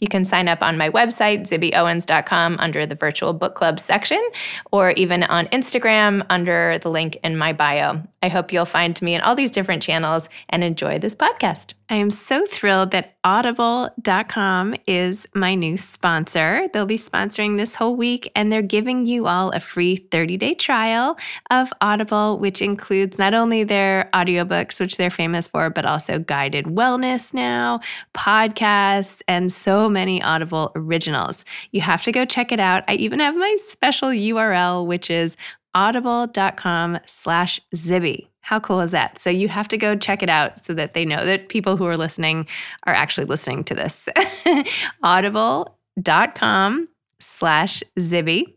You can sign up on my website, zibbyowens.com, under the virtual book club section, or even on Instagram under the link in my bio. I hope you'll find me in all these different channels and enjoy this podcast. I am so thrilled that audible.com is my new sponsor. They'll be sponsoring this whole week and they're giving you all a free 30-day trial of Audible, which includes not only their audiobooks, which they're famous for, but also guided wellness now, podcasts, and so many Audible originals. You have to go check it out. I even have my special URL, which is audible.com slash Zibby. How cool is that? So you have to go check it out so that they know that people who are listening are actually listening to this. audible.com slash Zibby.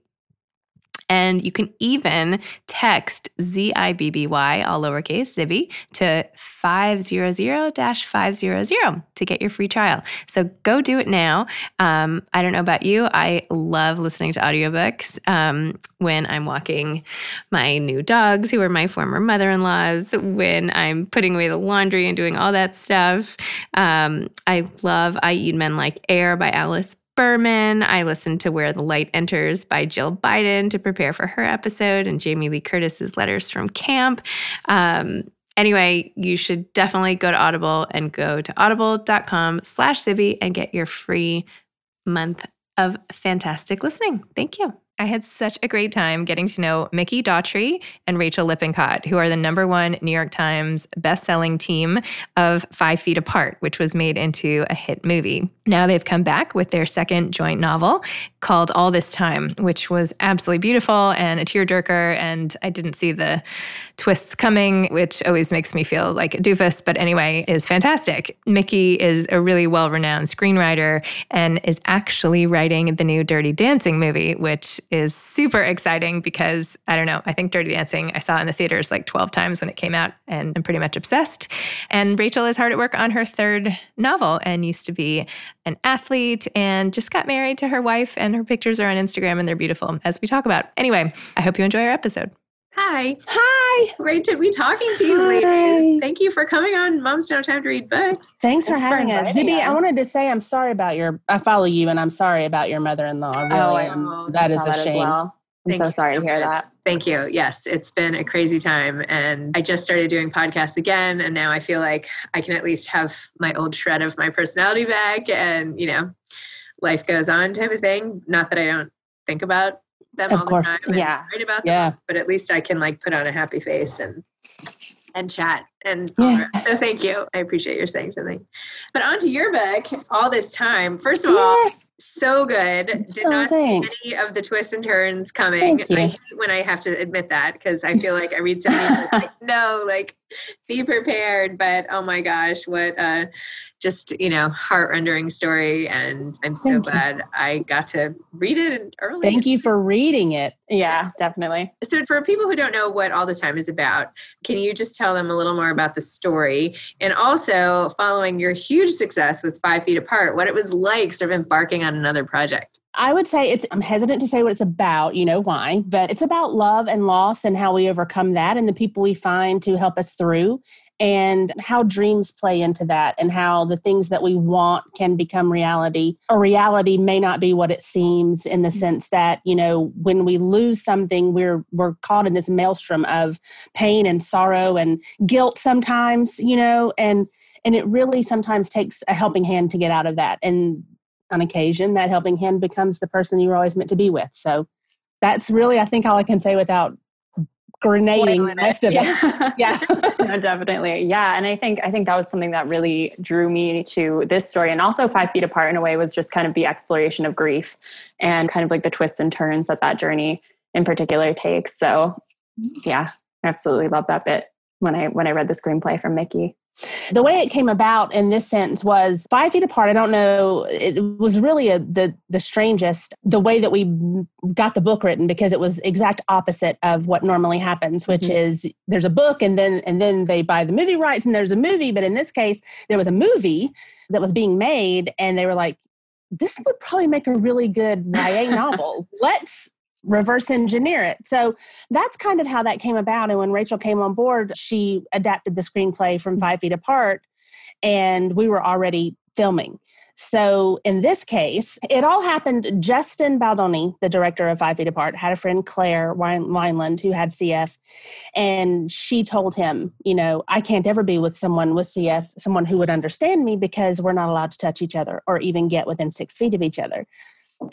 And you can even text Z-I-B-B-Y, all lowercase, Zibby, to 500-500 to get your free trial. So go do it now. Um, I don't know about you. I love listening to audiobooks um, when I'm walking my new dogs, who are my former mother-in-laws, when I'm putting away the laundry and doing all that stuff. Um, I love I Eat Men Like Air by Alice Berman. I listened to Where the Light Enters by Jill Biden to prepare for her episode, and Jamie Lee Curtis's Letters from Camp. Um, anyway, you should definitely go to Audible and go to audible.com slash Zibby and get your free month of fantastic listening. Thank you. I had such a great time getting to know Mikki Daughtry and Rachael Lippincott, who are the number one New York Times best-selling team of Five Feet Apart, which was made into a hit movie. Now they've come back with their second joint novel called All This Time, which was absolutely beautiful and a tearjerker. And I didn't see the twists coming, which always makes me feel like a doofus, but anyway, is fantastic. Mikki is a really well-renowned screenwriter and is actually writing the new Dirty Dancing movie, which is super exciting because I don't know, I think Dirty Dancing I saw in the theaters like 12 times when it came out and I'm pretty much obsessed. And Rachael is hard at work on her third novel and used to be an athlete and just got married to her wife and her pictures are on Instagram and they're beautiful as we talk about. Anyway, I hope you enjoy our episode. Hi. Hi. Great to be talking to you, Hi. ladies. Thank you for coming on Moms Don't Have Time to Read Books. Thanks for Thanks for having us. inviting Zibby, I wanted to say I'm sorry about your I follow you and I'm sorry about your mother-in-law. Really. Oh, I am. that is a as shame. well. I'm Thank so sorry so to hear much. that. Thank you. Yes, it's been a crazy time. And I just started doing podcasts again. And now I feel like I can at least have my old shred of my personality back and, you know, life goes on type of thing. Not that I don't think about them Of all course. the time Yeah. write about them, Yeah. but at least I can like put on a happy face and and chat and Yeah. so thank you. I appreciate your saying something. But on to your book, all this time. First of all, Yeah. So good. Did Oh, not see any of the twists and turns coming. I hate when I have to admit that because I feel like I read something like, no, like be prepared. But oh my gosh, what uh just you know heart rendering story, and I'm so Thank you. glad I got to read it early. Thank you for reading it. Yeah, definitely. So, for people who don't know what All the Time is about, can you just tell them a little more about the story? And also, following your huge success with Five Feet Apart, what it was like sort of embarking on another project. I would say it's, I'm hesitant to say what it's about, you know why, but it's about love and loss and how we overcome that and the people we find to help us through and how dreams play into that and how the things that we want can become reality or reality may not be what it seems in the mm-hmm. sense that, you know, when we lose something, we're, we're caught in this maelstrom of pain and sorrow and guilt sometimes, you know, and, and it really sometimes takes a helping hand to get out of that. And on occasion, that helping hand becomes the person you were always meant to be with. So that's really, I think, all I can say without grenading the rest of it. Yeah. Yeah. no, definitely. Yeah. And I think I think that was something that really drew me to this story. And also Five Feet Apart in a way was just kind of the exploration of grief and kind of like the twists and turns that that journey in particular takes. So yeah, I absolutely love that bit when I when I read the screenplay from Mikki. The way it came about in this sense was five feet apart. I don't know. It was really a, the the strangest the way that we got the book written because it was exact opposite of what normally happens, which mm-hmm. is there's a book and then and then they buy the movie rights and there's a movie. But in this case, there was a movie that was being made and they were like, this would probably make a really good YA novel. Let's reverse engineer it. So that's kind of how that came about. And when Rachael came on board, she adapted the screenplay from mm-hmm. Five Feet Apart, and we were already filming. So in this case, it all happened. Justin Baldoni, the director of Five Feet Apart, had a friend, Claire Wineland, who had CF. And she told him, you know, I can't ever be with someone with CF, someone who would understand me because we're not allowed to touch each other or even get within six feet of each other.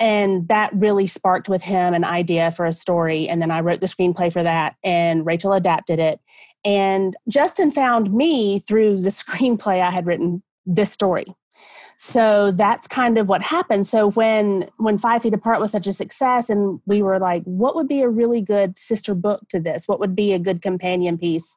And that really sparked with him an idea for a story. And then I wrote the screenplay for that, and Rachael adapted it. And Justin found me through the screenplay I had written this story so that's kind of what happened. So when when five feet apart was such a success and we were like what would be a really good sister book to this? What would be a good companion piece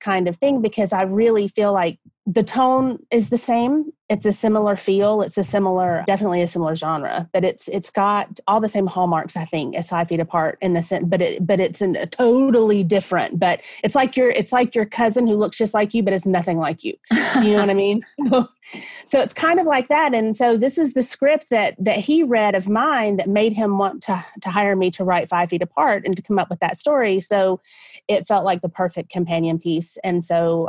kind of thing? Because i really feel like the tone is the same. It's a similar feel. It's a similar definitely a similar genre but it's it's got all the same hallmarks i think as five feet apart in the sense but it but it's a totally different but it's like your it's like your cousin who looks just like you but is nothing like you. Do you know what i mean? So it's kind of like that. And so this is the script that that he read of mine that made him want to to hire me to write five feet apart and to come up with that story. So it felt like the perfect companion piece. And so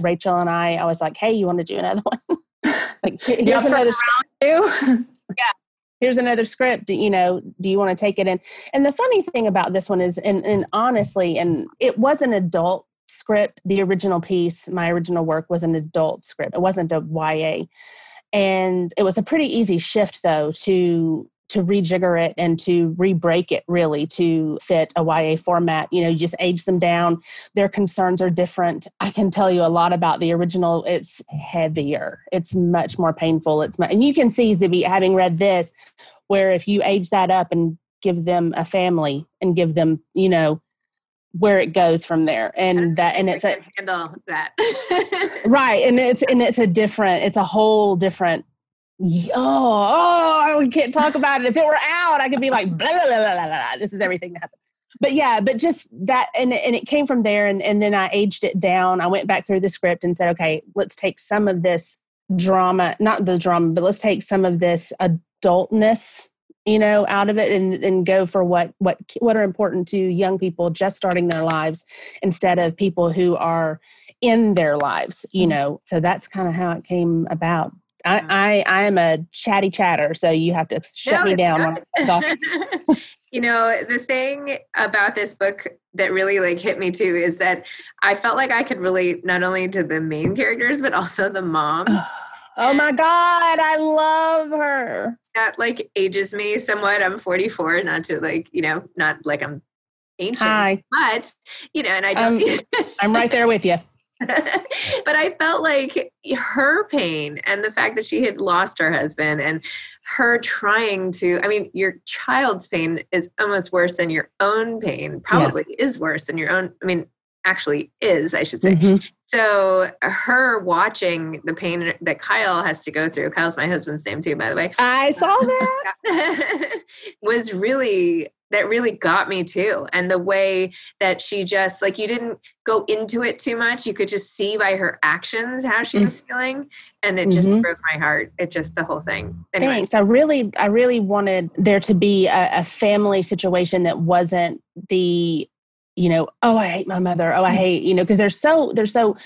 rachael and i i was like hey you want to do another one? Like here's another script. yeah. Here's another script. You know do you want to take it in? And the funny thing about this one is and, and honestly and it was an adult script. The original piece my original work was an adult script. It wasn't a ya and it was a pretty easy shift though to to rejigger it and to re-break it really to fit a YA format. You know, you just age them down. Their concerns are different. I can tell you a lot about the original. It's heavier. It's much more painful. It's much, and you can see Zibby having read this, where if you age that up and give them a family and give them, you know, where it goes from there and that and it's a handle that right and it's and it's a different it's a whole different oh, oh, we can't talk about it. If it were out, I could be like, blah, blah, blah, blah, blah. This is everything that happened. But yeah, but just that, and, and it came from there. And, and then I aged it down. I went back through the script and said, okay, let's take some of this drama, not the drama, but let's take some of this adultness you know out of it and, and go for what what what are important to young people just starting their lives instead of people who are in their lives you mm-hmm. know so that's kind of how it came about I, I I am a chatty chatter, so you have to shut no, me down. you know, the thing about this book that really like hit me too is that I felt like I could relate not only to the main characters but also the mom. Oh my God, I love her. That like ages me somewhat. I'm 44, not to like, you know, not like I'm ancient. Hi. But, you know, and I don't. Um, I'm right there with you. but I felt like her pain and the fact that she had lost her husband and her trying to, I mean, your child's pain is almost worse than your own pain, probably yeah. is worse than your own. I mean, actually is, I should say. Mm-hmm. So her watching the pain that Kyle has to go through, Kyle's my husband's name too, by the way. I saw that. was really that really got me too and the way that she just like you didn't go into it too much you could just see by her actions how she was mm. feeling and it just mm-hmm. broke my heart it just the whole thing anyway. thanks i really i really wanted there to be a, a family situation that wasn't the you know oh i hate my mother. Oh i mm. hate you know because they're so they're so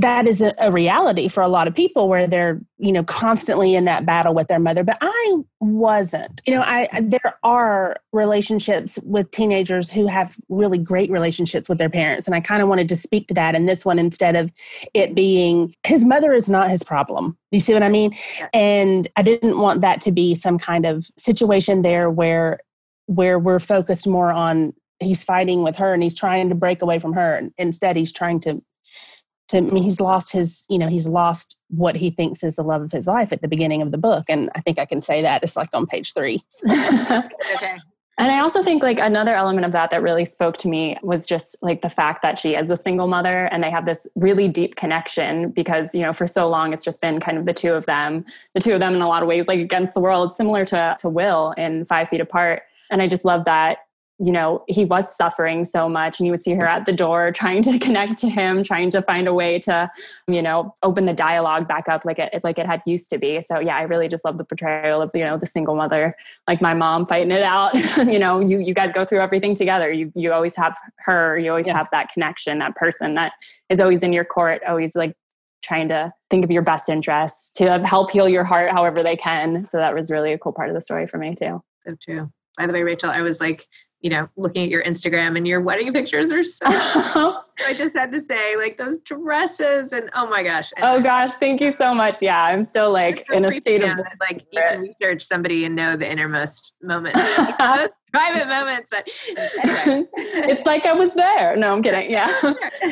that is a, a, reality for a lot of people where they're you know constantly in that battle with their mother. But i wasn't. You know i there are relationships with teenagers who have really great relationships with their parents and i kind of wanted to speak to that in this one instead of it being his mother is not his problem. You see what i mean? And i didn't want that to be some kind of situation there where where we're focused more on he's fighting with her and he's trying to break away from her instead he's trying to to I mean, he's lost his, you know, he's lost what he thinks is the love of his life at the beginning of the book. And I think I can say that it's like on page three. okay. And I also think like another element of that that really spoke to me was just like the fact that she is a single mother and they have this really deep connection because, you know, for so long it's just been kind of the two of them, the two of them in a lot of ways, like against the world, similar to, to Will in Five Feet Apart. And I just love that you know, he was suffering so much and you would see her at the door trying to connect to him, trying to find a way to, you know, open the dialogue back up like it like it had used to be. So yeah, I really just love the portrayal of, you know, the single mother, like my mom fighting it out. you know, you you guys go through everything together. You you always have her, you always yeah. have that connection, that person that is always in your court, always like trying to think of your best interests to help heal your heart however they can. So that was really a cool part of the story for me too. So true. By the way, Rachael, I was like you know, looking at your Instagram and your wedding pictures are so. I just had to say, like those dresses, and oh my gosh. And oh gosh, thank you so much. Yeah, I'm still like in a state of that, like you can research somebody and know the innermost moments, most private moments. But anyway. it's like I was there. No, I'm kidding. Yeah,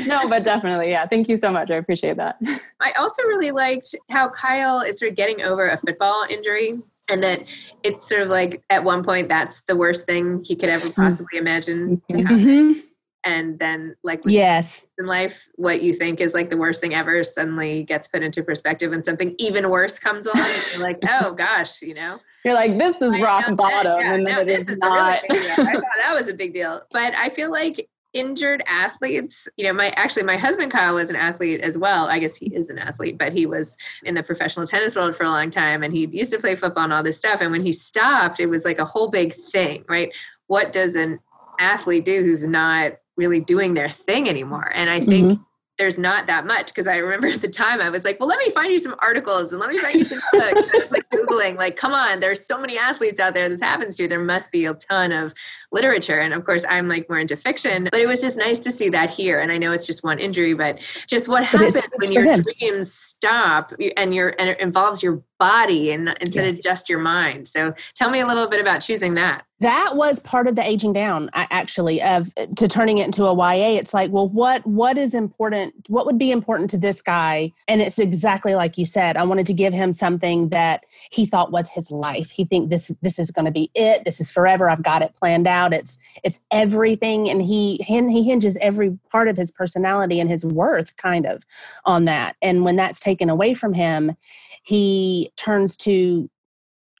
no, but definitely, yeah. Thank you so much. I appreciate that. I also really liked how Kyle is sort of getting over a football injury and that it's sort of like at one point that's the worst thing he could ever mm-hmm. possibly imagine to mm-hmm. happen. And then, like, yes, in life, what you think is like the worst thing ever suddenly gets put into perspective, and something even worse comes along. and you're like, oh gosh, you know, you're like, this is rock bottom, yeah, and then no, it is, is not. Really I thought that was a big deal, but I feel like injured athletes. You know my actually my husband kyle was an athlete as well. I guess he is an athlete but he was in the professional tennis world for a long time and he used to play football and all this stuff. And when he stopped it was like a whole big thing right? What does an athlete do who's not really doing their thing anymore? And i think mm-hmm there's not that much because I remember at the time I was like, well, let me find you some articles and let me find you some books. I was like Googling, like, come on, there's so many athletes out there this happens to. There must be a ton of literature. And of course, I'm like more into fiction, but it was just nice to see that here. And I know it's just one injury, but just what happens when your dreams stop and your and it involves your body and instead yeah. of just your mind. So tell me a little bit about choosing that. That was part of the aging down actually of uh, to turning it into a YA. It's like, well, what what is important? What would be important to this guy? And it's exactly like you said. I wanted to give him something that he thought was his life. He think this this is going to be it. This is forever. I've got it planned out. It's it's everything and he he hinges every part of his personality and his worth kind of on that. And when that's taken away from him, he turns to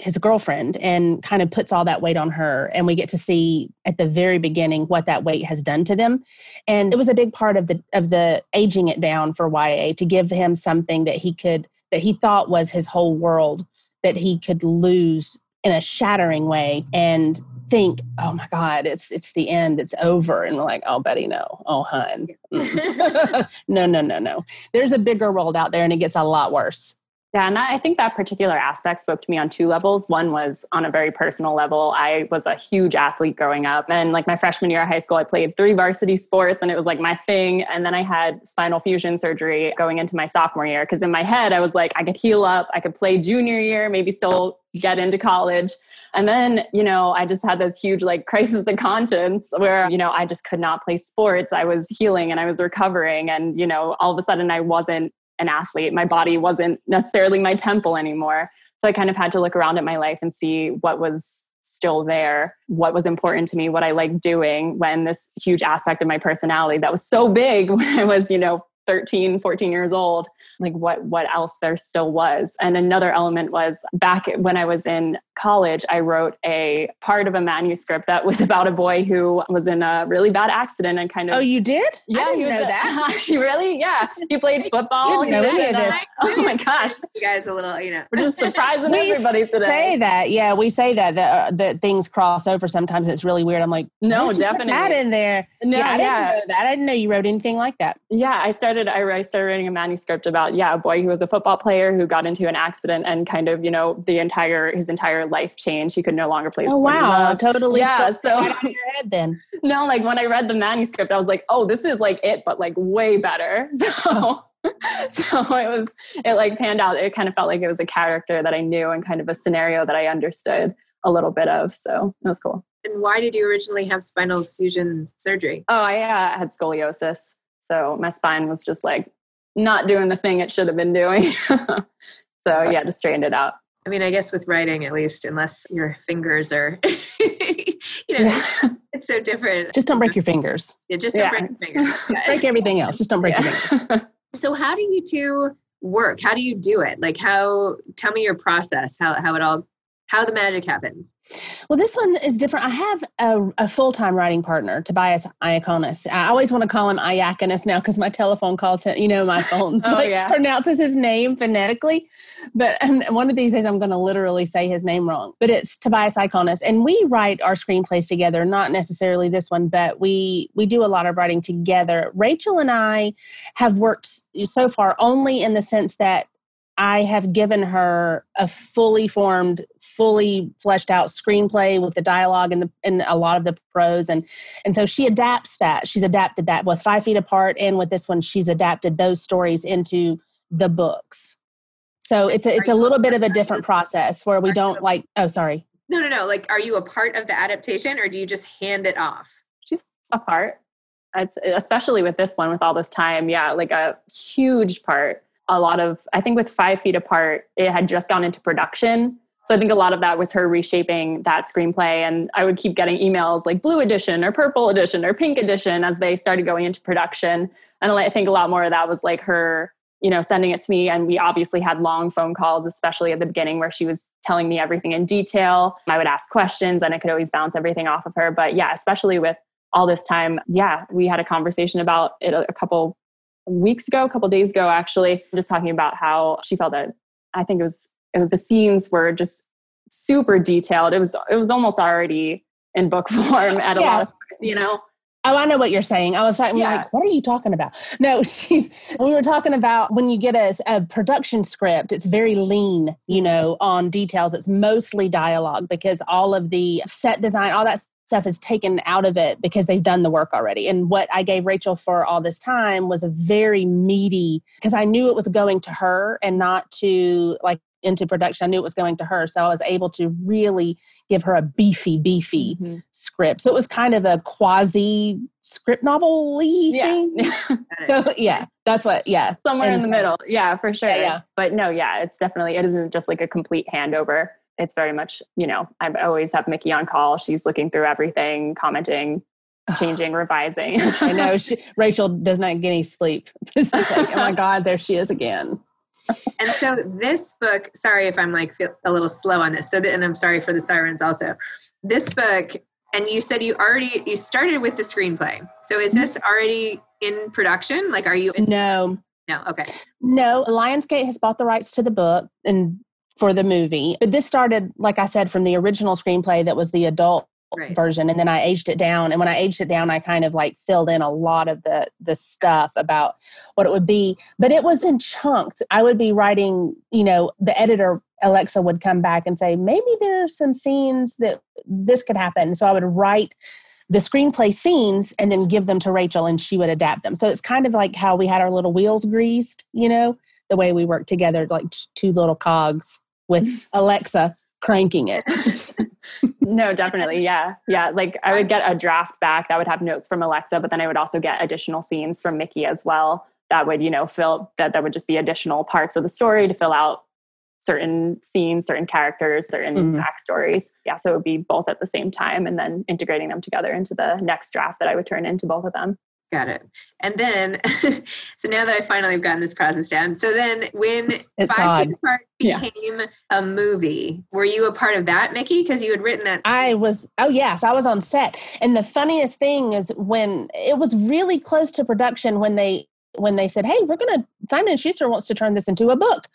his girlfriend and kind of puts all that weight on her and we get to see at the very beginning what that weight has done to them. And it was a big part of the of the aging it down for YA to give him something that he could that he thought was his whole world that he could lose in a shattering way and think oh my god it's it's the end it's over. And we're like oh betty no. Oh hun. Mm. No no no no. There's a bigger world out there and it gets a lot worse yeah, and I think that particular aspect spoke to me on two levels. One was on a very personal level. I was a huge athlete growing up. And like my freshman year of high school, I played three varsity sports and it was like my thing. And then I had spinal fusion surgery going into my sophomore year. Cause in my head, I was like, I could heal up, I could play junior year, maybe still get into college. And then, you know, I just had this huge like crisis of conscience where, you know, I just could not play sports. I was healing and I was recovering. And, you know, all of a sudden I wasn't an athlete. My body wasn't necessarily my temple anymore. So I kind of had to look around at my life and see what was still there, what was important to me, what I liked doing when this huge aspect of my personality that was so big when I was, you know, 13 14 years old like what what else there still was. And another element was back when i was in college i wrote a part of a manuscript that was about a boy who was in a really bad accident and kind of oh you did? Yeah I didn't know a, that. really yeah. He played football you know any of this. oh my gosh. You guys a little you know. We're just surprising everybody today. say that. Yeah we say that that, uh, that things cross over sometimes. It's really weird. I'm like no definitely that in there? No yeah, I didn't yeah. know that. I didn't know you wrote anything like that. Yeah i started started I started writing a manuscript about yeah a boy who was a football player who got into an accident and kind of you know the entire his entire life changed. He could no longer play. Oh wow, totally. Yeah, so right your head then. no, like when I read the manuscript, I was like, oh, this is like it, but like way better. So. so it was it like panned out it kind of felt like it was a character that i knew and kind of a scenario that i understood a little bit of so it was cool and why did you originally have spinal fusion surgery oh i uh, had scoliosis so my spine was just like not doing the thing it should have been doing. so yeah, just straightened it out. I mean, I guess with writing, at least, unless your fingers are, you you know, yeah. it's so different. Just don't break your fingers. Yeah, just don't yeah. break your fingers. break everything else. Just don't break your fingers. So how do you two work? How do you do it? Like how tell me your process, how how it all how the magic happened. Well, this one is different. I have a, a full time writing partner, Tobias Iaconis. I always want to call him Iaconis now because my telephone calls him, you know, my phone oh, like, yeah. pronounces his name phonetically. But and one of these days I'm going to literally say his name wrong. But it's Tobias Iaconis. And we write our screenplays together, not necessarily this one, but we, we do a lot of writing together. Rachael and I have worked so far only in the sense that I have given her a fully formed, fully fleshed out screenplay with the dialogue and the, and a lot of the prose, and and so she adapts that. She's adapted that with Five Feet Apart, and with this one, she's adapted those stories into the books. So it's a, it's a little bit of a different process where we don't like. Oh, sorry. No, no, no. Like, are you a part of the adaptation, or do you just hand it off? She's a part. It's especially with this one, with all this time. Yeah, like a huge part a lot of, I think with Five Feet Apart, it had just gone into production. So I think a lot of that was her reshaping that screenplay. And I would keep getting emails like blue edition or purple edition or pink edition as they started going into production. And I think a lot more of that was like her, you know, sending it to me. And we obviously had long phone calls, especially at the beginning where she was telling me everything in detail. I would ask questions and I could always bounce everything off of her. But yeah, especially with all this time, yeah, we had a conversation about it a couple weeks ago, a couple days ago, actually, just talking about how she felt that I think it was it was the scenes were just super detailed. It was it was almost already in book form at yeah. a lot of you know. Oh, I know what you're saying. I was talking yeah. like, what are you talking about? No, she's. We were talking about when you get a, a, production script, it's very lean, you mm-hmm. know, on details. It's mostly dialogue because all of the set design, all that stuff is taken out of it because they've done the work already. And what I gave Rachael for all this time was a very meaty, because I knew it was going to her and not to like into production. I knew it was going to her. So I was able to really give her a beefy, beefy mm-hmm. script. So it was kind of a quasi script novel yeah. thing. so, yeah, that's what, yeah. Somewhere and in the middle. Yeah, for sure. Yeah, yeah. But no, yeah, it's definitely, it isn't just like a complete handover it's very much, you know, I always have Mikki on call. She's looking through everything, commenting, changing, revising. I know she, Rachael does not get any sleep. It's like, oh my God, there she is again. and so this book, sorry if I'm like a little slow on this. So, the, and I'm sorry for the sirens also. This book, and you said you already you started with the screenplay. So is this mm-hmm. already in production? Like, are you? No. No. Okay. No. Lionsgate has bought the rights to the book, and for the movie. But this started, like I said, from the original screenplay that was the adult right. version and then i aged it down and when i aged it down i kind of like filled in a lot of the the stuff about what it would be but it was in chunks i would be writing you know the editor alexa would come back and say maybe there are some scenes that this could happen so i would write the screenplay scenes and then give them to rachel and she would adapt them so it's kind of like how we had our little wheels greased you know the way we work together like two little cogs with Alexa cranking it. no, definitely. Yeah. Yeah. Like I would get a draft back that would have notes from Alexa, but then I would also get additional scenes from Mikki as well that would, you know, fill that that would just be additional parts of the story to fill out certain scenes, certain characters, certain mm. backstories. Yeah. So it would be both at the same time and then integrating them together into the next draft that I would turn into both of them. Got it. And then, so now that I finally have gotten this process down, so then when it's Five Feet Apart became yeah. a movie, were you a part of that, Mikki? Because you had written that. I was. Oh yes, I was on set. And the funniest thing is when it was really close to production when they when they said, "Hey, we're gonna Simon and Schuster wants to turn this into a book."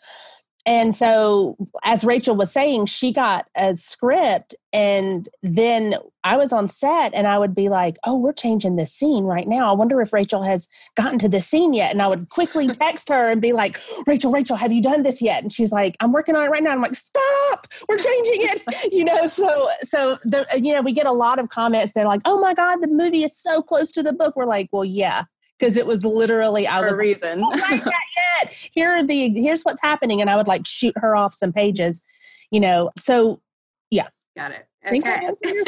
And so, as Rachael was saying, she got a script, and then I was on set, and I would be like, Oh, we're changing this scene right now. I wonder if Rachael has gotten to this scene yet. And I would quickly text her and be like, Rachael, Rachael, have you done this yet? And she's like, I'm working on it right now. I'm like, Stop, we're changing it. you know, so, so, the, you know, we get a lot of comments. They're like, Oh my God, the movie is so close to the book. We're like, Well, yeah, because it was literally I was reason. Like, oh, that yet. Here are the here's what's happening, and I would like shoot her off some pages, you know. So yeah, got it. Okay.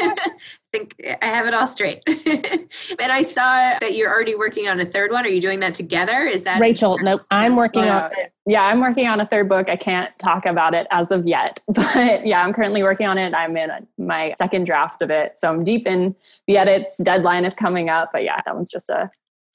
think I have it all straight. and I saw that you're already working on a third one. Are you doing that together? Is that Rachael? Nope. I'm working yeah. on it. Yeah, I'm working on a third book. I can't talk about it as of yet, but yeah, I'm currently working on it. I'm in my second draft of it. So I'm deep in the edits. Deadline is coming up, but yeah, that one's just a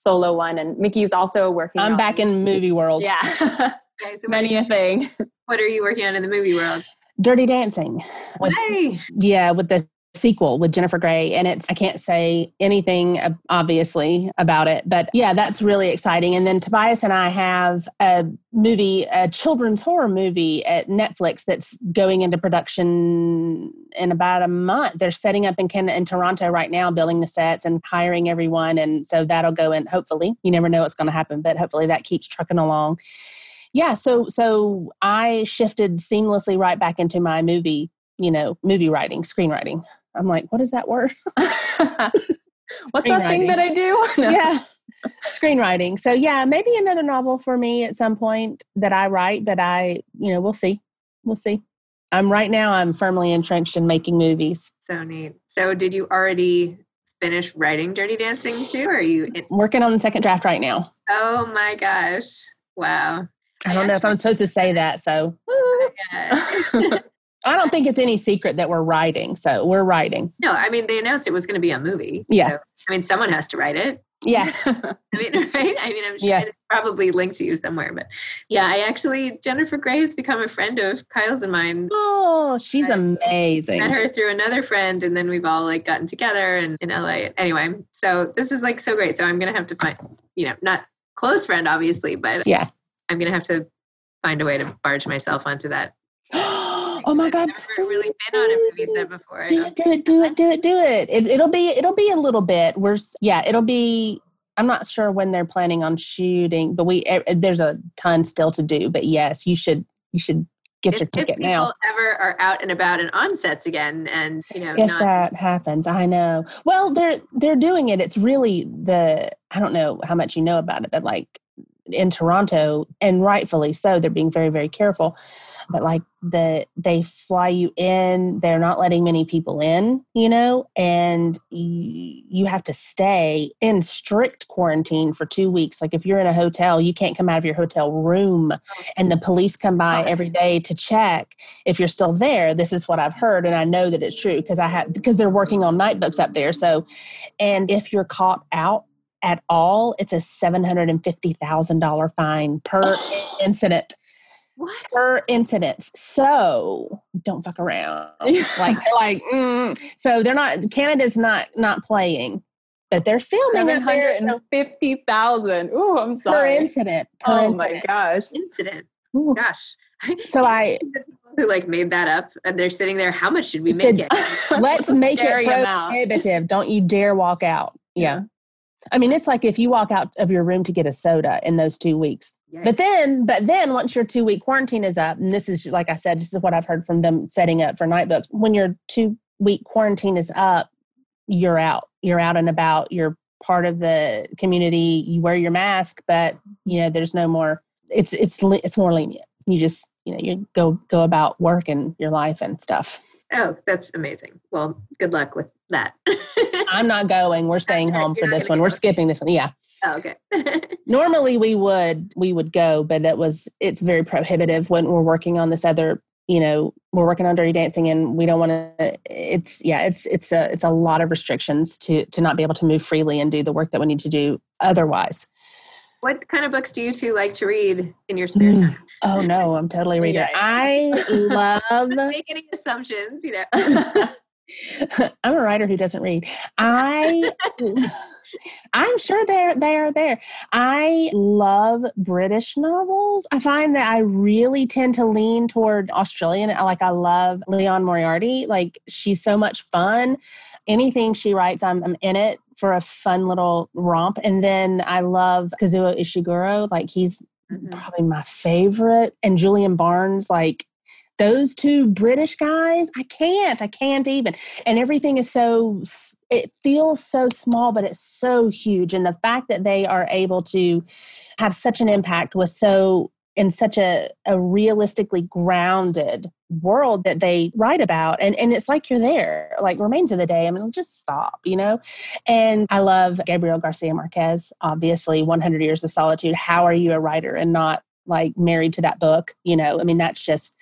solo one. And Mikki's also working I'm on, back in movie world. Yeah. Okay, so Many a thing. What are you working on in the movie world? Dirty Dancing. With, Hey, yeah, with the sequel with Jennifer Grey. And it's, I can't say anything obviously about it, but yeah, that's really exciting. And then Tobias and I have a movie, a children's horror movie at Netflix that's going into production in about a month. They're setting up in Canada, in Toronto right now, building the sets and hiring everyone. And so that'll go in, hopefully. You never know what's going to happen, but hopefully that keeps trucking along. Yeah, so so I shifted seamlessly right back into my movie, you know, movie writing, screenwriting. I'm like, what is that word? What's that thing that I do? No. yeah. Screenwriting. So yeah, maybe another novel for me at some point that I write, but I, you know, we'll see. We'll see. I'm right now I'm firmly entrenched in making movies. so neat. So, did you already finish writing Dirty Dancing too? Or are you? In- Working on the second draft right now. oh my gosh! Wow. I don't know if I'm supposed to say that, so Yeah. I don't think it's any secret that we're writing. So we're writing. no, I mean they announced it was going to be a movie. Yeah. So, I mean, someone has to write it. Yeah. I mean, right? I mean, I'm sure Yeah. it's probably linked to you somewhere, but yeah, I actually Jennifer Grey has become a friend of Kyle's and mine. Oh, she's Nice. amazing. Met her through another friend, and then we've all like gotten together and in LA. Anyway, so this is like so great. So I'm gonna have to find, you know, not close friend obviously, but Yeah. I'm gonna have to find a way to barge myself onto that. oh my God. I've never really been on a movie set before. Do it, do it, do it, do it, do it. it. It'll be, it'll be a little bit. We're, yeah, it'll be. I'm not sure when they're planning on shooting, but we there's a ton still to do. But yes, you should, you should get if, your ticket people now. ever are out and about and on sets again, and you know, If not that happens, I know. Well, they're they're doing it. It's really the I don't know how much you know about it, but like in Toronto, and rightfully so, they're being very very careful. But like the they fly you in, they're not letting many people in, you know, and you, you have to stay in strict quarantine for two weeks. Like if you're in a hotel, you can't come out of your hotel room, and the police come by every day to check if you're still there. This is what I've heard, and I know that it's true because I have because they're working on Nightbooks up there. So, and if you're caught out at all, it's a seven hundred and fifty thousand dollar fine per incident what? per incident. So don't fuck around. like they're like, mm. so they're not. Canada's not not playing, but they're filming Seven up there, hundred so and fifty thousand. Ooh, I'm sorry. per incident. Per Oh incident. my gosh. incident. Ooh. Gosh. So I who like made that up and they're sitting there, how much should we Said- make it? let's make it prohibitive. Don't you dare walk out. Yeah. I mean, it's like if you walk out of your room to get a soda in those two weeks. But then, but then once your two week quarantine is up, and this is like I said, this is what I've heard from them setting up for Nightbooks. When your two week quarantine is up, you're out. You're out and about. You're part of the community. You wear your mask, but you know there's no more. It's it's it's more lenient. You just you know you go go about work and your life and stuff. Oh, that's amazing. Well, good luck with that. I'm not going. We're staying home You're for this one. We're skipping this one. Yeah. oh, okay. Normally we would we would go, but it was it's very prohibitive when we're working on this other. You know, we're working on Dirty Dancing, and we don't want to. It's yeah, it's it's a it's a lot of restrictions to to not be able to move freely and do the work that we need to do otherwise. What kind of books do you two like to read in your spare mm. time? Oh no, I'm totally a reader. Yeah. I love Make any assumptions, you know. I'm a writer who doesn't read. I I'm sure they're they are there. I love British novels. I find that I really tend to lean toward Australian. Like I love Liane Moriarty. Like she's so much fun. Anything she writes, I'm, I'm in it for a fun little romp. And then I love Kazuo Ishiguro. Like he's Mhm. probably my favorite. And Julian Barnes, like those two British guys, I can't, I can't even. And everything is so, it feels so small, but it's so huge. And the fact that they are able to have such an impact was so, in such a, a realistically grounded world that they write about and and it's like you're there like remains of the day i mean just stop you know? And i love gabriel garcia marquez obviously 100 years of solitude. How are you a writer and not like married to that book? You know i mean that's just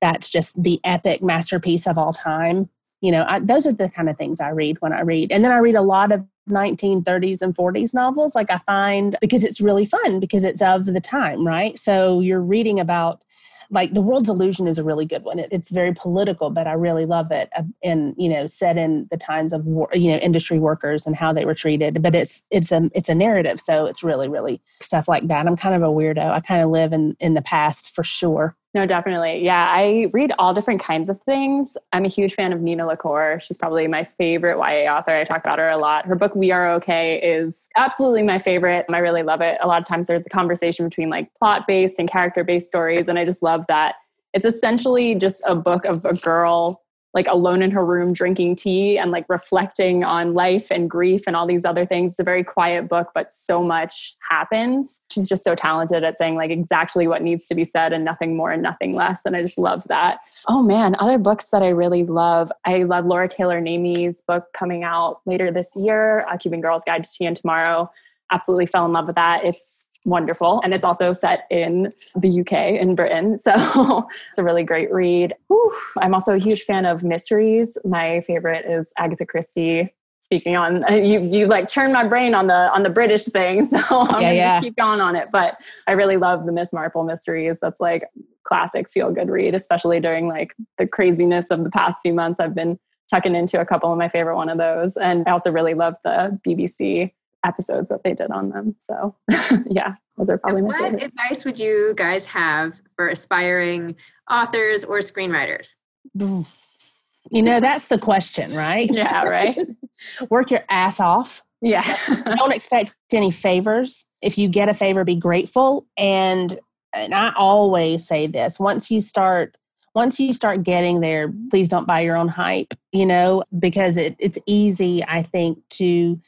that's just the epic masterpiece of all time you know I, those are the kind of things i read when i read. And then i read a lot of 1930s and 40s novels like i find because it's really fun because it's of the time right? So you're reading about like the world's illusion is a really good one. It, it's very political but i really love it uh, and you know set in the times of war, you know industry workers and how they were treated. But it's it's a it's a narrative so it's really really stuff like that. I'm kind of a weirdo. I kind of live in in the past for sure no, definitely. Yeah, I read all different kinds of things. I'm a huge fan of Nina LaCour. She's probably my favorite YA author. I talk about her a lot. Her book, We Are Okay, is absolutely my favorite. I really love it. A lot of times there's a conversation between like plot based and character based stories. And I just love that. It's essentially just a book of a girl like alone in her room drinking tea and like reflecting on life and grief and all these other things. It's a very quiet book, but so much happens. She's just so talented at saying like exactly what needs to be said and nothing more and nothing less. And I just love that. Oh man, other books that I really love. I love Laura Taylor Namey's book coming out later this year, A Cuban Girl's Guide to Tea and Tomorrow. Absolutely fell in love with that. It's wonderful. And it's also set in the UK, in Britain. So it's a really great read. Whew. I'm also a huge fan of mysteries. My favorite is Agatha Christie. Speaking on uh, you, you like turn my brain on the on the British thing, so I'm yeah, gonna yeah. keep going on it. But I really love the Miss Marple mysteries. That's like classic feel good read, especially during like the craziness of the past few months. I've been checking into a couple of my favorite one of those, and I also really love the BBC episodes that they did on them. So yeah, those are probably my favorite. What advice would you guys have for aspiring authors or screenwriters? You know, that's the question, right? Yeah, right. Work your ass off. Yeah. Don't expect any favors. If you get a favor, be grateful. And and I always say this, once you start once you start getting there, please don't buy your own hype, you know, because it, it's easy, I think, to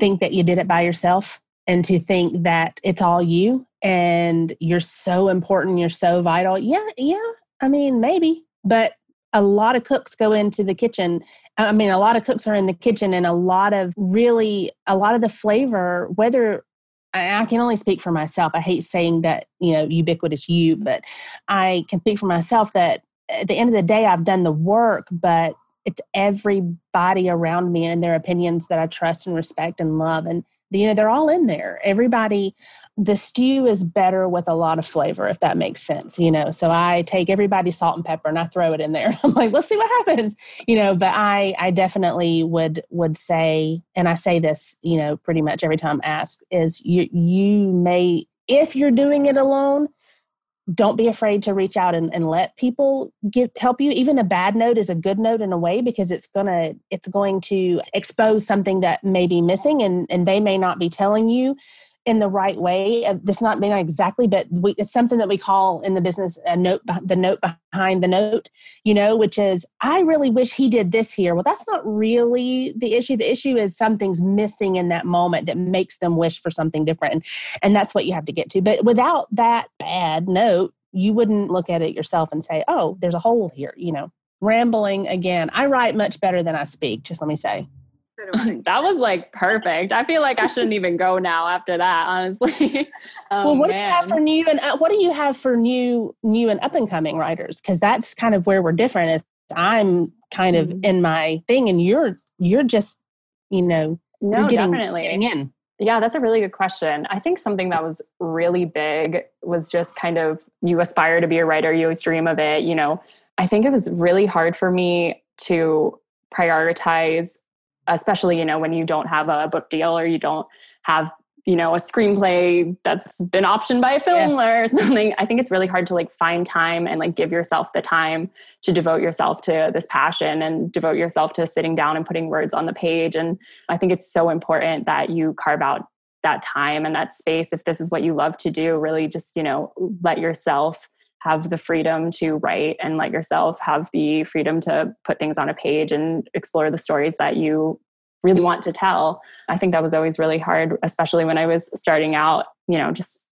think that you did it by yourself and to think that it's all you and you're so important, you're so vital. Yeah, yeah. I mean, maybe, but a lot of cooks go into the kitchen. I mean, a lot of cooks are in the kitchen, and a lot of really, a lot of the flavor, whether I can only speak for myself. I hate saying that, you know, ubiquitous you, but I can speak for myself that at the end of the day, I've done the work, but it's everybody around me and their opinions that I trust and respect and love. And you know, they're all in there. Everybody, the stew is better with a lot of flavor, if that makes sense, you know. So I take everybody's salt and pepper and I throw it in there. I'm like, let's see what happens. You know, but I I definitely would would say, and I say this, you know, pretty much every time asked, is you you may if you're doing it alone, don't be afraid to reach out and, and let people give help you. Even a bad note is a good note in a way because it's gonna it's going to expose something that may be missing and and they may not be telling you in the right way. This not may not exactly, but we, it's something that we call in the business a note, the note behind the note, you know, which is, I really wish he did this here. Well, that's not really the issue. The issue is something's missing in that moment that makes them wish for something different. And, and that's what you have to get to. But without that bad note, you wouldn't look at it yourself and say, oh, there's a hole here, you know. Rambling again. I write much better than I speak, just let me say. that was like perfect. I feel like I shouldn't even go now after that, honestly. oh, well, what man. do you have for new and uh, what do you have for new, new and up and coming writers? Because that's kind of where we're different. Is I'm kind of mm-hmm. in my thing, and you're you're just you know no getting, definitely getting in. Yeah, that's a really good question. I think something that was really big was just kind of you aspire to be a writer, you always dream of it. You know, I think it was really hard for me to prioritize especially you know when you don't have a book deal or you don't have you know a screenplay that's been optioned by a film yeah. or something i think it's really hard to like find time and like give yourself the time to devote yourself to this passion and devote yourself to sitting down and putting words on the page and i think it's so important that you carve out that time and that space if this is what you love to do really just you know let yourself have the freedom to write and let yourself have the freedom to put things on a page and explore the stories that you really want to tell. I think that was always really hard, especially when I was starting out, you know, just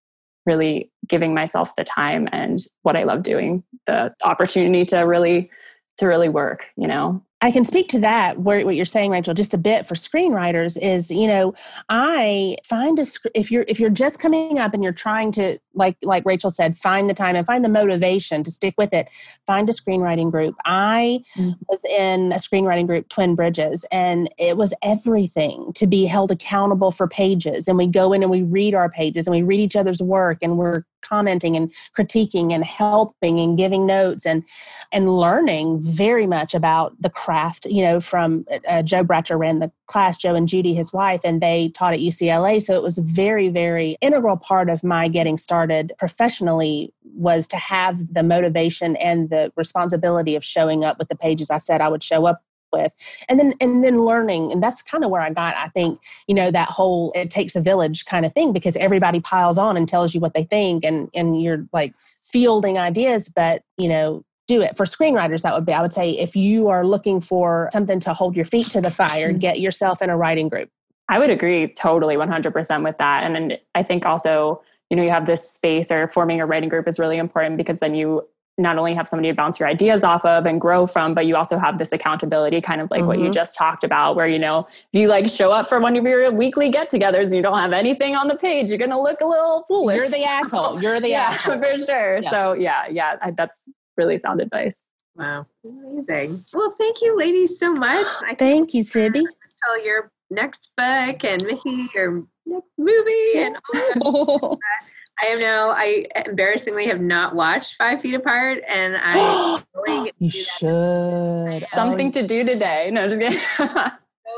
really giving myself the time and what I love doing, the opportunity to really to really work, you know. I can speak to that. Where, what you're saying, Rachael, just a bit for screenwriters is, you know, I find a if you're if you're just coming up and you're trying to like like Rachael said, find the time and find the motivation to stick with it. Find a screenwriting group. I mm. was in a screenwriting group, Twin Bridges, and it was everything to be held accountable for pages. And we go in and we read our pages and we read each other's work and we're commenting and critiquing and helping and giving notes and and learning very much about the craft you know from uh, joe bratcher ran the class joe and judy his wife and they taught at ucla so it was very very integral part of my getting started professionally was to have the motivation and the responsibility of showing up with the pages i said i would show up with and then and then learning and that's kind of where i got i think you know that whole it takes a village kind of thing because everybody piles on and tells you what they think and and you're like fielding ideas but you know do it for screenwriters that would be i would say if you are looking for something to hold your feet to the fire mm-hmm. get yourself in a writing group i would agree totally 100% with that and then i think also you know you have this space or forming a writing group is really important because then you not only have somebody to bounce your ideas off of and grow from, but you also have this accountability, kind of like mm-hmm. what you mm-hmm. just talked about, where you know, if you like show up for one of your weekly get-togethers and you don't have anything on the page, you're gonna look a little foolish. You're the asshole. You're the yeah, asshole. for sure. Yeah. So yeah, yeah, I, that's really sound advice. Wow, amazing. Well, thank you, ladies, so much. I thank you, Zibby. Tell your next book and Mikki your next movie and all I am now. I embarrassingly have not watched Five Feet Apart, and I'm going. You should. Something oh, to do today. No, just kidding. so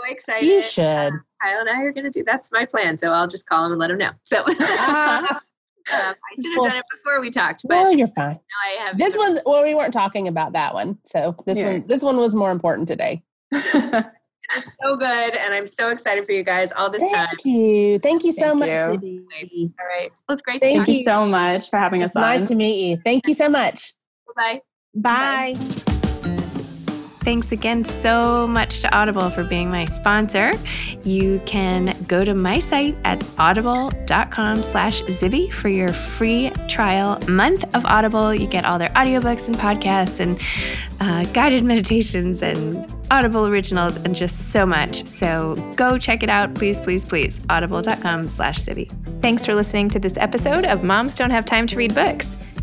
excited. You should. Um, Kyle and I are going to do. That's my plan. So I'll just call him and let him know. So. Um, I should have done it before we talked, but well, you're fine. I have. This was well, we weren't talking about that one, so this yeah. one, this one was more important today. it's so good, and I'm so excited for you guys all this Thank time. Thank you. Thank you so Thank much, you. All right. Well, it's great Thank you so much for having it's us Nice to meet you. Thank you so much. Bye. Bye. Bye. Thanks again so much to Audible for being my sponsor. You can go to my site at audible.com slash Zibby for your free trial month of Audible. You get all their audiobooks and podcasts and uh, guided meditations and Audible originals and just so much. So go check it out, please, please, please. Audible.com slash Zibby. Thanks for listening to this episode of Moms Don't Have Time to Read Books.